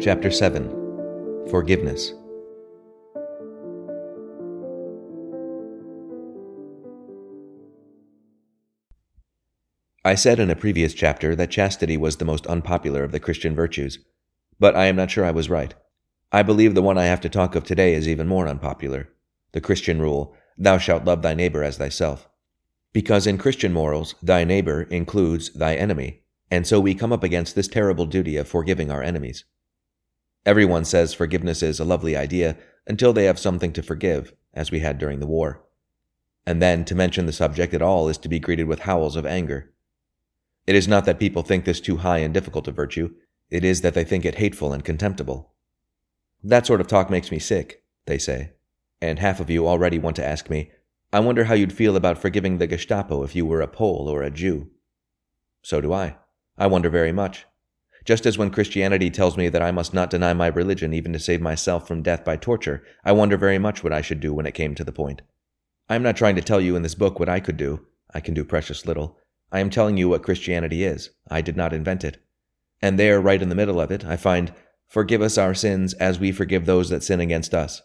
Chapter 7 Forgiveness. I said in a previous chapter that chastity was the most unpopular of the Christian virtues, but I am not sure I was right. I believe the one I have to talk of today is even more unpopular the Christian rule, Thou shalt love thy neighbor as thyself. Because in Christian morals, thy neighbor includes thy enemy, and so we come up against this terrible duty of forgiving our enemies. Everyone says forgiveness is a lovely idea until they have something to forgive, as we had during the war. And then to mention the subject at all is to be greeted with howls of anger. It is not that people think this too high and difficult a virtue, it is that they think it hateful and contemptible. That sort of talk makes me sick, they say, and half of you already want to ask me, I wonder how you'd feel about forgiving the Gestapo if you were a Pole or a Jew. So do I. I wonder very much. Just as when Christianity tells me that I must not deny my religion even to save myself from death by torture, I wonder very much what I should do when it came to the point. I am not trying to tell you in this book what I could do. I can do precious little. I am telling you what Christianity is. I did not invent it. And there, right in the middle of it, I find, Forgive us our sins as we forgive those that sin against us.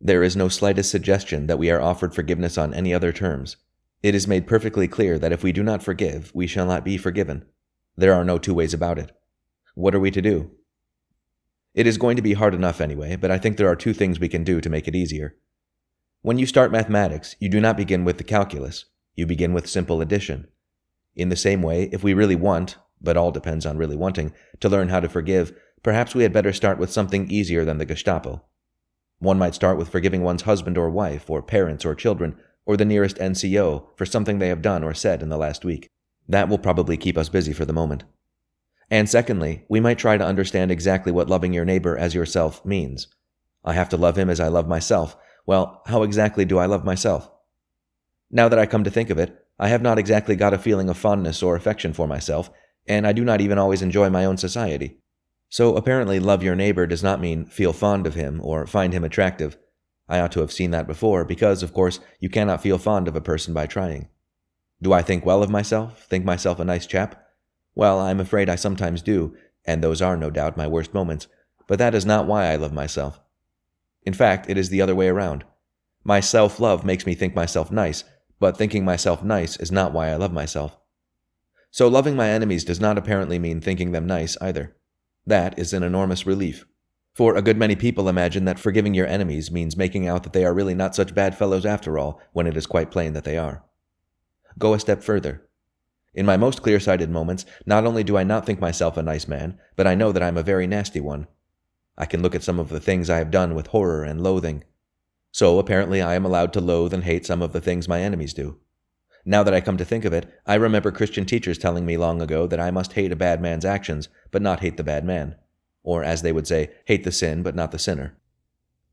There is no slightest suggestion that we are offered forgiveness on any other terms. It is made perfectly clear that if we do not forgive, we shall not be forgiven. There are no two ways about it. What are we to do? It is going to be hard enough anyway, but I think there are two things we can do to make it easier. When you start mathematics, you do not begin with the calculus, you begin with simple addition. In the same way, if we really want, but all depends on really wanting, to learn how to forgive, perhaps we had better start with something easier than the Gestapo. One might start with forgiving one's husband or wife, or parents or children, or the nearest NCO for something they have done or said in the last week. That will probably keep us busy for the moment. And secondly, we might try to understand exactly what loving your neighbor as yourself means. I have to love him as I love myself. Well, how exactly do I love myself? Now that I come to think of it, I have not exactly got a feeling of fondness or affection for myself, and I do not even always enjoy my own society. So apparently, love your neighbor does not mean feel fond of him or find him attractive. I ought to have seen that before, because, of course, you cannot feel fond of a person by trying. Do I think well of myself, think myself a nice chap? Well, I'm afraid I sometimes do, and those are no doubt my worst moments, but that is not why I love myself. In fact, it is the other way around. My self love makes me think myself nice, but thinking myself nice is not why I love myself. So loving my enemies does not apparently mean thinking them nice either. That is an enormous relief. For a good many people imagine that forgiving your enemies means making out that they are really not such bad fellows after all, when it is quite plain that they are. Go a step further. In my most clear sighted moments, not only do I not think myself a nice man, but I know that I am a very nasty one. I can look at some of the things I have done with horror and loathing. So apparently I am allowed to loathe and hate some of the things my enemies do. Now that I come to think of it, I remember Christian teachers telling me long ago that I must hate a bad man's actions, but not hate the bad man. Or, as they would say, hate the sin, but not the sinner.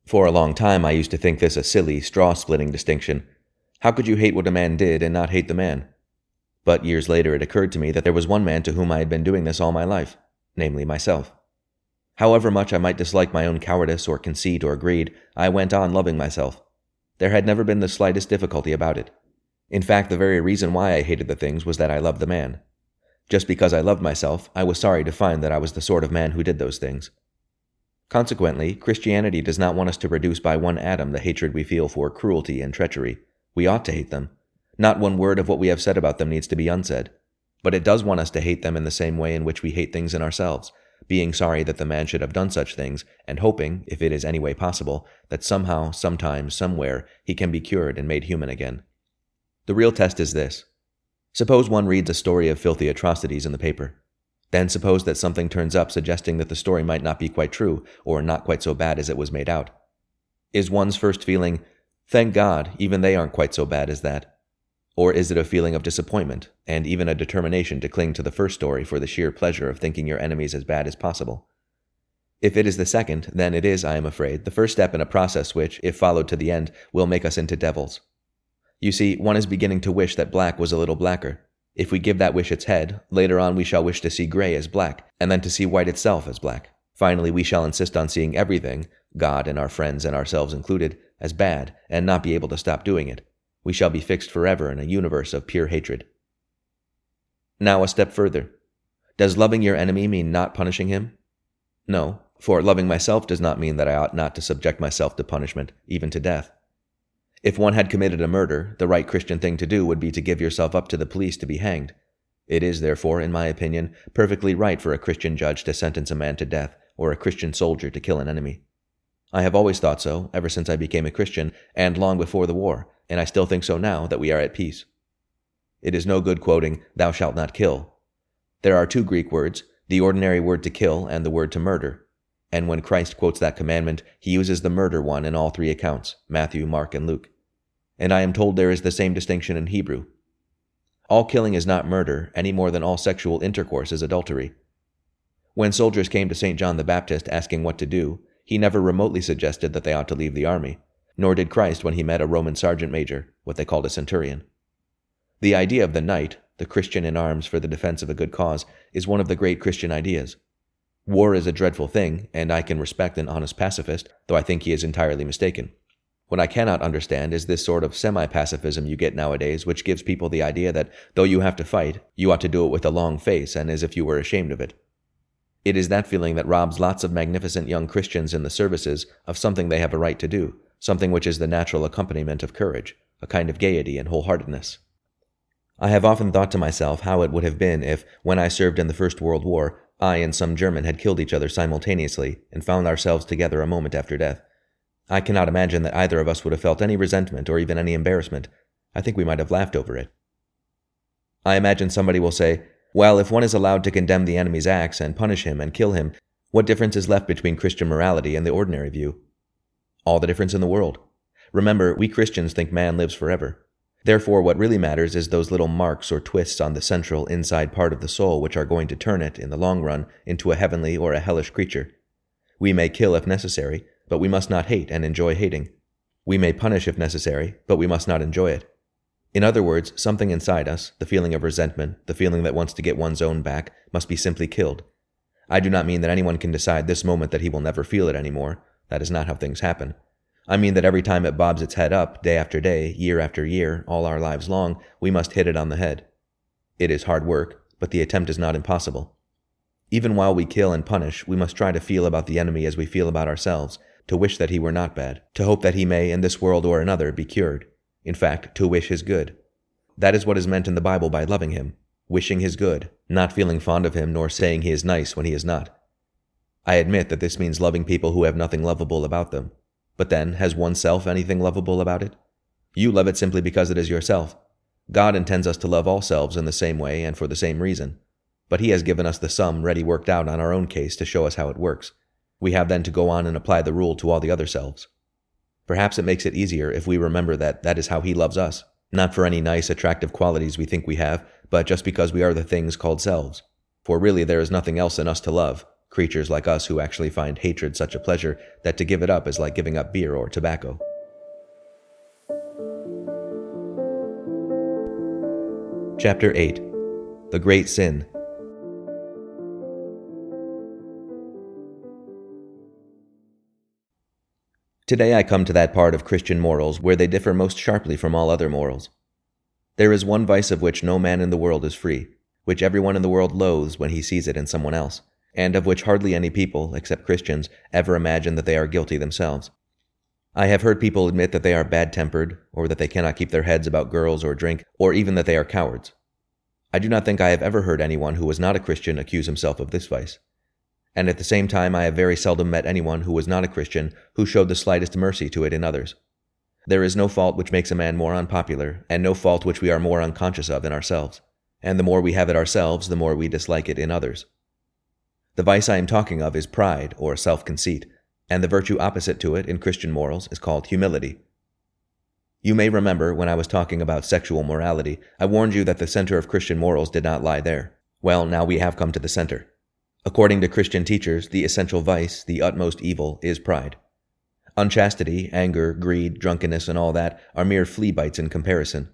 For a long time I used to think this a silly, straw splitting distinction. How could you hate what a man did and not hate the man? But years later it occurred to me that there was one man to whom I had been doing this all my life, namely myself. However much I might dislike my own cowardice or conceit or greed, I went on loving myself. There had never been the slightest difficulty about it. In fact, the very reason why I hated the things was that I loved the man. Just because I loved myself, I was sorry to find that I was the sort of man who did those things. Consequently, Christianity does not want us to reduce by one atom the hatred we feel for cruelty and treachery. We ought to hate them, not one word of what we have said about them needs to be unsaid. But it does want us to hate them in the same way in which we hate things in ourselves, being sorry that the man should have done such things, and hoping, if it is any way possible, that somehow, sometime, somewhere, he can be cured and made human again. The real test is this. Suppose one reads a story of filthy atrocities in the paper. Then suppose that something turns up suggesting that the story might not be quite true, or not quite so bad as it was made out. Is one's first feeling, thank God, even they aren't quite so bad as that? Or is it a feeling of disappointment, and even a determination to cling to the first story for the sheer pleasure of thinking your enemies as bad as possible? If it is the second, then it is, I am afraid, the first step in a process which, if followed to the end, will make us into devils. You see, one is beginning to wish that black was a little blacker. If we give that wish its head, later on we shall wish to see gray as black, and then to see white itself as black. Finally, we shall insist on seeing everything, God and our friends and ourselves included, as bad, and not be able to stop doing it we shall be fixed forever in a universe of pure hatred. Now, a step further. Does loving your enemy mean not punishing him? No, for loving myself does not mean that I ought not to subject myself to punishment, even to death. If one had committed a murder, the right Christian thing to do would be to give yourself up to the police to be hanged. It is, therefore, in my opinion, perfectly right for a Christian judge to sentence a man to death, or a Christian soldier to kill an enemy. I have always thought so, ever since I became a Christian, and long before the war, and I still think so now that we are at peace. It is no good quoting, Thou shalt not kill. There are two Greek words, the ordinary word to kill and the word to murder. And when Christ quotes that commandment, he uses the murder one in all three accounts Matthew, Mark, and Luke. And I am told there is the same distinction in Hebrew. All killing is not murder, any more than all sexual intercourse is adultery. When soldiers came to St. John the Baptist asking what to do, he never remotely suggested that they ought to leave the army, nor did Christ when he met a Roman sergeant major, what they called a centurion. The idea of the knight, the Christian in arms for the defense of a good cause, is one of the great Christian ideas. War is a dreadful thing, and I can respect an honest pacifist, though I think he is entirely mistaken. What I cannot understand is this sort of semi pacifism you get nowadays, which gives people the idea that though you have to fight, you ought to do it with a long face and as if you were ashamed of it. It is that feeling that robs lots of magnificent young Christians in the services of something they have a right to do, something which is the natural accompaniment of courage, a kind of gaiety and wholeheartedness. I have often thought to myself how it would have been if, when I served in the First World War, I and some German had killed each other simultaneously and found ourselves together a moment after death. I cannot imagine that either of us would have felt any resentment or even any embarrassment. I think we might have laughed over it. I imagine somebody will say, Well, if one is allowed to condemn the enemy's acts and punish him and kill him, what difference is left between Christian morality and the ordinary view? All the difference in the world. Remember, we Christians think man lives forever. Therefore, what really matters is those little marks or twists on the central inside part of the soul which are going to turn it, in the long run, into a heavenly or a hellish creature. We may kill if necessary, but we must not hate and enjoy hating. We may punish if necessary, but we must not enjoy it. In other words, something inside us, the feeling of resentment, the feeling that wants to get one's own back, must be simply killed. I do not mean that anyone can decide this moment that he will never feel it anymore. That is not how things happen. I mean that every time it bobs its head up, day after day, year after year, all our lives long, we must hit it on the head. It is hard work, but the attempt is not impossible. Even while we kill and punish, we must try to feel about the enemy as we feel about ourselves, to wish that he were not bad, to hope that he may, in this world or another, be cured. In fact, to wish his good. That is what is meant in the Bible by loving him, wishing his good, not feeling fond of him nor saying he is nice when he is not. I admit that this means loving people who have nothing lovable about them, but then, has oneself anything lovable about it? You love it simply because it is yourself. God intends us to love all selves in the same way and for the same reason. But He has given us the sum ready worked out on our own case to show us how it works. We have then to go on and apply the rule to all the other selves. Perhaps it makes it easier if we remember that that is how He loves us, not for any nice, attractive qualities we think we have, but just because we are the things called selves. For really there is nothing else in us to love, creatures like us who actually find hatred such a pleasure that to give it up is like giving up beer or tobacco. Chapter 8 The Great Sin Today I come to that part of Christian morals where they differ most sharply from all other morals. There is one vice of which no man in the world is free, which everyone in the world loathes when he sees it in someone else and of which hardly any people, except Christians, ever imagine that they are guilty themselves. I have heard people admit that they are bad tempered, or that they cannot keep their heads about girls or drink, or even that they are cowards. I do not think I have ever heard anyone who was not a Christian accuse himself of this vice. And at the same time, I have very seldom met anyone who was not a Christian who showed the slightest mercy to it in others. There is no fault which makes a man more unpopular, and no fault which we are more unconscious of in ourselves. And the more we have it ourselves, the more we dislike it in others. The vice I am talking of is pride, or self conceit, and the virtue opposite to it in Christian morals is called humility. You may remember when I was talking about sexual morality, I warned you that the center of Christian morals did not lie there. Well, now we have come to the center. According to Christian teachers, the essential vice, the utmost evil, is pride. Unchastity, anger, greed, drunkenness, and all that are mere flea bites in comparison.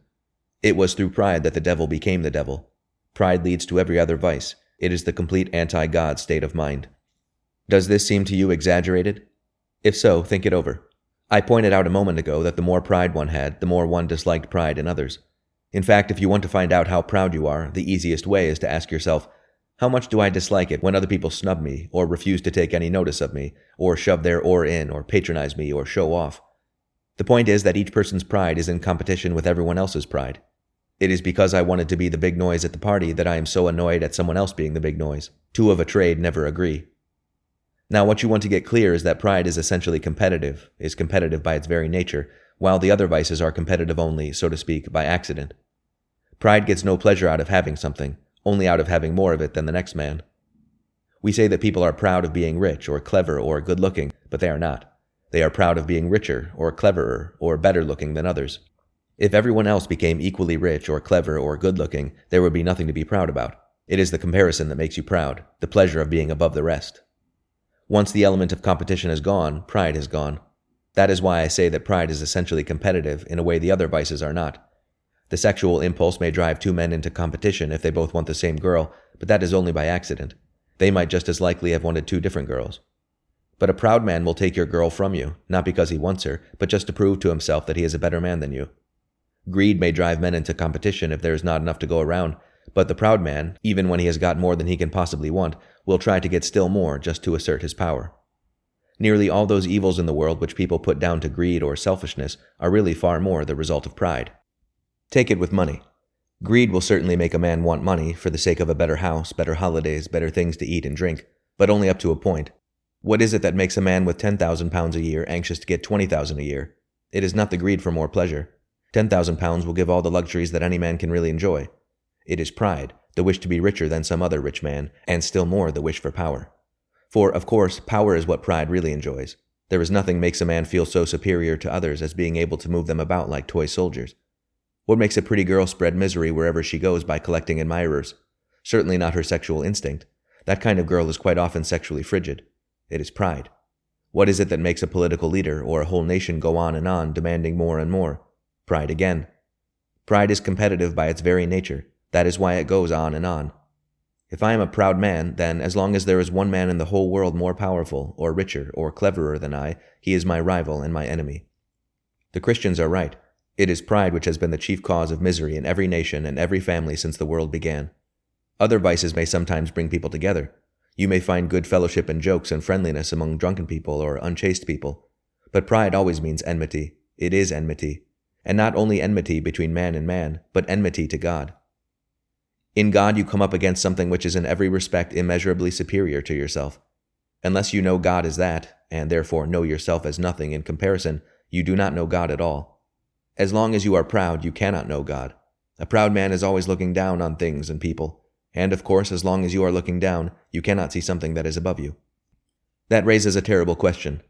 It was through pride that the devil became the devil. Pride leads to every other vice, it is the complete anti God state of mind. Does this seem to you exaggerated? If so, think it over. I pointed out a moment ago that the more pride one had, the more one disliked pride in others. In fact, if you want to find out how proud you are, the easiest way is to ask yourself, How much do I dislike it when other people snub me, or refuse to take any notice of me, or shove their oar in, or patronize me, or show off? The point is that each person's pride is in competition with everyone else's pride. It is because I wanted to be the big noise at the party that I am so annoyed at someone else being the big noise. Two of a trade never agree. Now, what you want to get clear is that pride is essentially competitive, is competitive by its very nature, while the other vices are competitive only, so to speak, by accident. Pride gets no pleasure out of having something, only out of having more of it than the next man. We say that people are proud of being rich or clever or good looking, but they are not. They are proud of being richer or cleverer or better looking than others. If everyone else became equally rich or clever or good looking, there would be nothing to be proud about. It is the comparison that makes you proud, the pleasure of being above the rest. Once the element of competition is gone, pride has gone. That is why I say that pride is essentially competitive in a way the other vices are not. The sexual impulse may drive two men into competition if they both want the same girl, but that is only by accident. They might just as likely have wanted two different girls. But a proud man will take your girl from you, not because he wants her, but just to prove to himself that he is a better man than you. Greed may drive men into competition if there is not enough to go around, but the proud man, even when he has got more than he can possibly want, will try to get still more just to assert his power. Nearly all those evils in the world which people put down to greed or selfishness are really far more the result of pride. Take it with money. Greed will certainly make a man want money for the sake of a better house, better holidays, better things to eat and drink, but only up to a point. What is it that makes a man with 10,000 pounds a year anxious to get 20,000 a year? It is not the greed for more pleasure. 10,000 pounds will give all the luxuries that any man can really enjoy. It is pride, the wish to be richer than some other rich man, and still more the wish for power. For, of course, power is what pride really enjoys. There is nothing makes a man feel so superior to others as being able to move them about like toy soldiers. What makes a pretty girl spread misery wherever she goes by collecting admirers? Certainly not her sexual instinct. That kind of girl is quite often sexually frigid. It is pride. What is it that makes a political leader or a whole nation go on and on demanding more and more? Pride again. Pride is competitive by its very nature. That is why it goes on and on. If I am a proud man, then, as long as there is one man in the whole world more powerful, or richer, or cleverer than I, he is my rival and my enemy. The Christians are right. It is pride which has been the chief cause of misery in every nation and every family since the world began. Other vices may sometimes bring people together. You may find good fellowship and jokes and friendliness among drunken people or unchaste people. But pride always means enmity. It is enmity. And not only enmity between man and man, but enmity to God. In God, you come up against something which is in every respect immeasurably superior to yourself. Unless you know God as that, and therefore know yourself as nothing in comparison, you do not know God at all. As long as you are proud, you cannot know God. A proud man is always looking down on things and people. And of course, as long as you are looking down, you cannot see something that is above you. That raises a terrible question.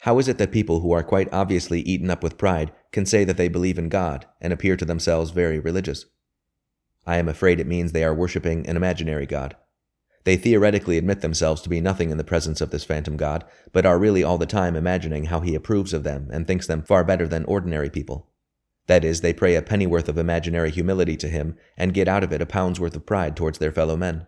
How is it that people who are quite obviously eaten up with pride can say that they believe in God and appear to themselves very religious? I am afraid it means they are worshipping an imaginary God. They theoretically admit themselves to be nothing in the presence of this phantom God, but are really all the time imagining how he approves of them and thinks them far better than ordinary people. That is, they pray a pennyworth of imaginary humility to him and get out of it a pound's worth of pride towards their fellow men.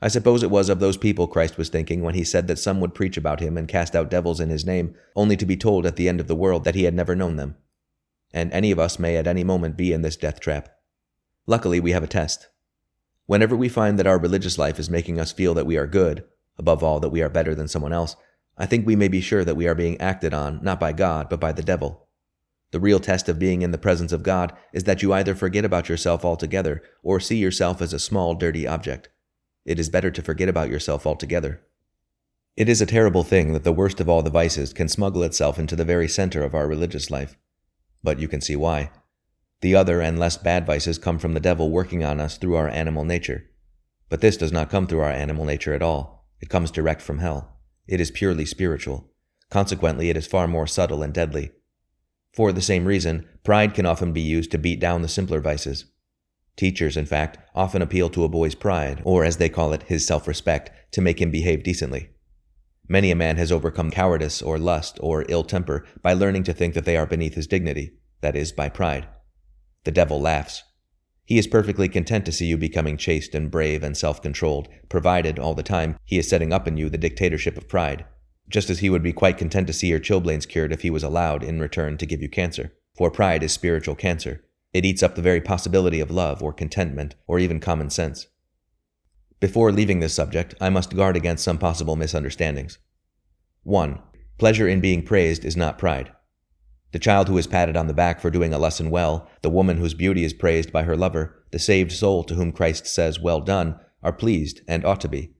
I suppose it was of those people Christ was thinking when he said that some would preach about him and cast out devils in his name, only to be told at the end of the world that he had never known them. And any of us may at any moment be in this death trap. Luckily, we have a test. Whenever we find that our religious life is making us feel that we are good, above all, that we are better than someone else, I think we may be sure that we are being acted on not by God, but by the devil. The real test of being in the presence of God is that you either forget about yourself altogether or see yourself as a small, dirty object. It is better to forget about yourself altogether. It is a terrible thing that the worst of all the vices can smuggle itself into the very center of our religious life. But you can see why. The other and less bad vices come from the devil working on us through our animal nature. But this does not come through our animal nature at all. It comes direct from hell. It is purely spiritual. Consequently, it is far more subtle and deadly. For the same reason, pride can often be used to beat down the simpler vices. Teachers, in fact, often appeal to a boy's pride, or as they call it, his self respect, to make him behave decently. Many a man has overcome cowardice or lust or ill temper by learning to think that they are beneath his dignity, that is, by pride. The devil laughs. He is perfectly content to see you becoming chaste and brave and self controlled, provided, all the time, he is setting up in you the dictatorship of pride just as he would be quite content to see your chilblains cured if he was allowed, in return, to give you cancer. For pride is spiritual cancer. It eats up the very possibility of love or contentment or even common sense. Before leaving this subject, I must guard against some possible misunderstandings. 1. Pleasure in being praised is not pride. The child who is patted on the back for doing a lesson well, the woman whose beauty is praised by her lover, the saved soul to whom Christ says, Well done, are pleased and ought to be.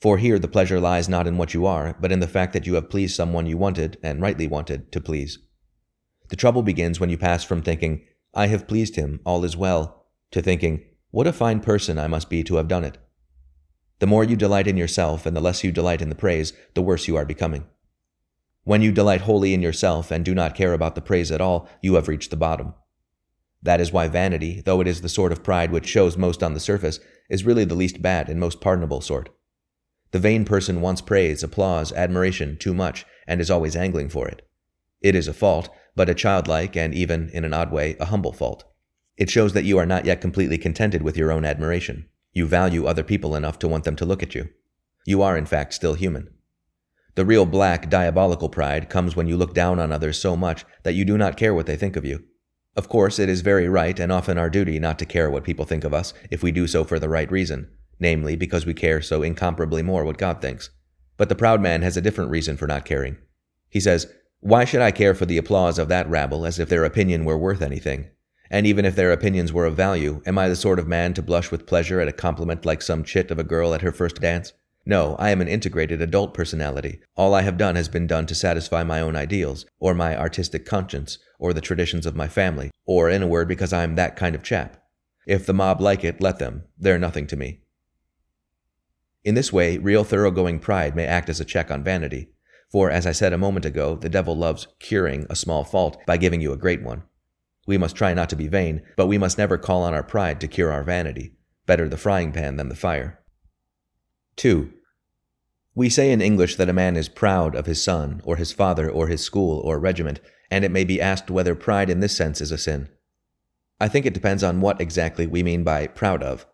For here the pleasure lies not in what you are, but in the fact that you have pleased someone you wanted, and rightly wanted, to please. The trouble begins when you pass from thinking, I have pleased him, all is well, to thinking, What a fine person I must be to have done it. The more you delight in yourself and the less you delight in the praise, the worse you are becoming. When you delight wholly in yourself and do not care about the praise at all, you have reached the bottom. That is why vanity, though it is the sort of pride which shows most on the surface, is really the least bad and most pardonable sort. The vain person wants praise, applause, admiration too much, and is always angling for it. It is a fault, but a childlike and even, in an odd way, a humble fault. It shows that you are not yet completely contented with your own admiration. You value other people enough to want them to look at you. You are, in fact, still human. The real black, diabolical pride comes when you look down on others so much that you do not care what they think of you. Of course, it is very right and often our duty not to care what people think of us if we do so for the right reason, namely because we care so incomparably more what God thinks. But the proud man has a different reason for not caring. He says, Why should I care for the applause of that rabble as if their opinion were worth anything? And even if their opinions were of value, am I the sort of man to blush with pleasure at a compliment like some chit of a girl at her first dance? No, I am an integrated adult personality. All I have done has been done to satisfy my own ideals, or my artistic conscience, or the traditions of my family, or, in a word, because I am that kind of chap. If the mob like it, let them. They're nothing to me. In this way, real thoroughgoing pride may act as a check on vanity. For, as I said a moment ago, the devil loves curing a small fault by giving you a great one. We must try not to be vain, but we must never call on our pride to cure our vanity. Better the frying pan than the fire. 2. We say in English that a man is proud of his son, or his father, or his school, or regiment, and it may be asked whether pride in this sense is a sin. I think it depends on what exactly we mean by proud of.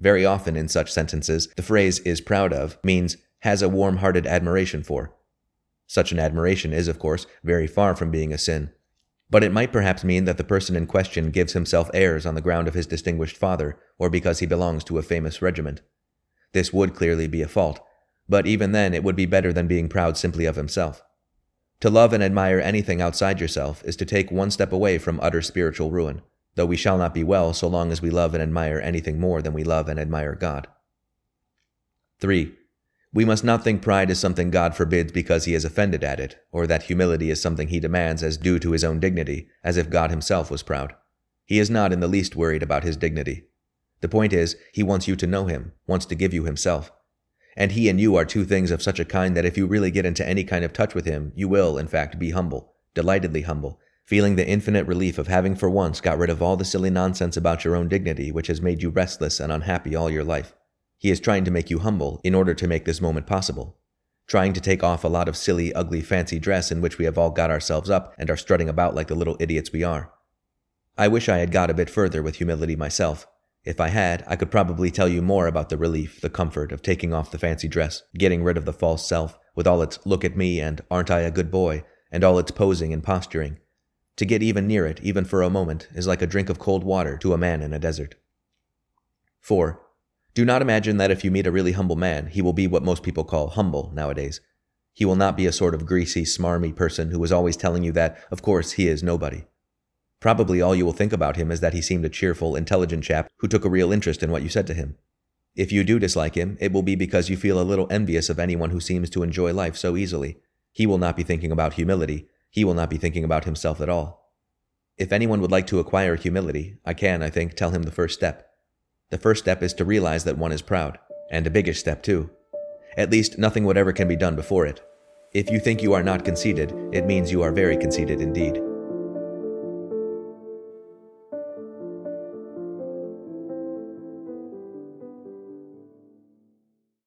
Very often in such sentences, the phrase is proud of means has a warm hearted admiration for. Such an admiration is, of course, very far from being a sin. But it might perhaps mean that the person in question gives himself airs on the ground of his distinguished father, or because he belongs to a famous regiment. This would clearly be a fault, but even then it would be better than being proud simply of himself. To love and admire anything outside yourself is to take one step away from utter spiritual ruin, though we shall not be well so long as we love and admire anything more than we love and admire God. 3. We must not think pride is something God forbids because he is offended at it, or that humility is something he demands as due to his own dignity, as if God himself was proud. He is not in the least worried about his dignity. The point is, he wants you to know him, wants to give you himself. And he and you are two things of such a kind that if you really get into any kind of touch with him, you will, in fact, be humble, delightedly humble, feeling the infinite relief of having for once got rid of all the silly nonsense about your own dignity which has made you restless and unhappy all your life. He is trying to make you humble in order to make this moment possible. Trying to take off a lot of silly, ugly, fancy dress in which we have all got ourselves up and are strutting about like the little idiots we are. I wish I had got a bit further with humility myself. If I had, I could probably tell you more about the relief, the comfort of taking off the fancy dress, getting rid of the false self, with all its look at me and aren't I a good boy, and all its posing and posturing. To get even near it, even for a moment, is like a drink of cold water to a man in a desert. 4. Do not imagine that if you meet a really humble man, he will be what most people call humble nowadays. He will not be a sort of greasy, smarmy person who is always telling you that, of course, he is nobody. Probably all you will think about him is that he seemed a cheerful, intelligent chap who took a real interest in what you said to him. If you do dislike him, it will be because you feel a little envious of anyone who seems to enjoy life so easily. He will not be thinking about humility. He will not be thinking about himself at all. If anyone would like to acquire humility, I can, I think, tell him the first step. The first step is to realize that one is proud, and a biggish step too. At least nothing whatever can be done before it. If you think you are not conceited, it means you are very conceited indeed.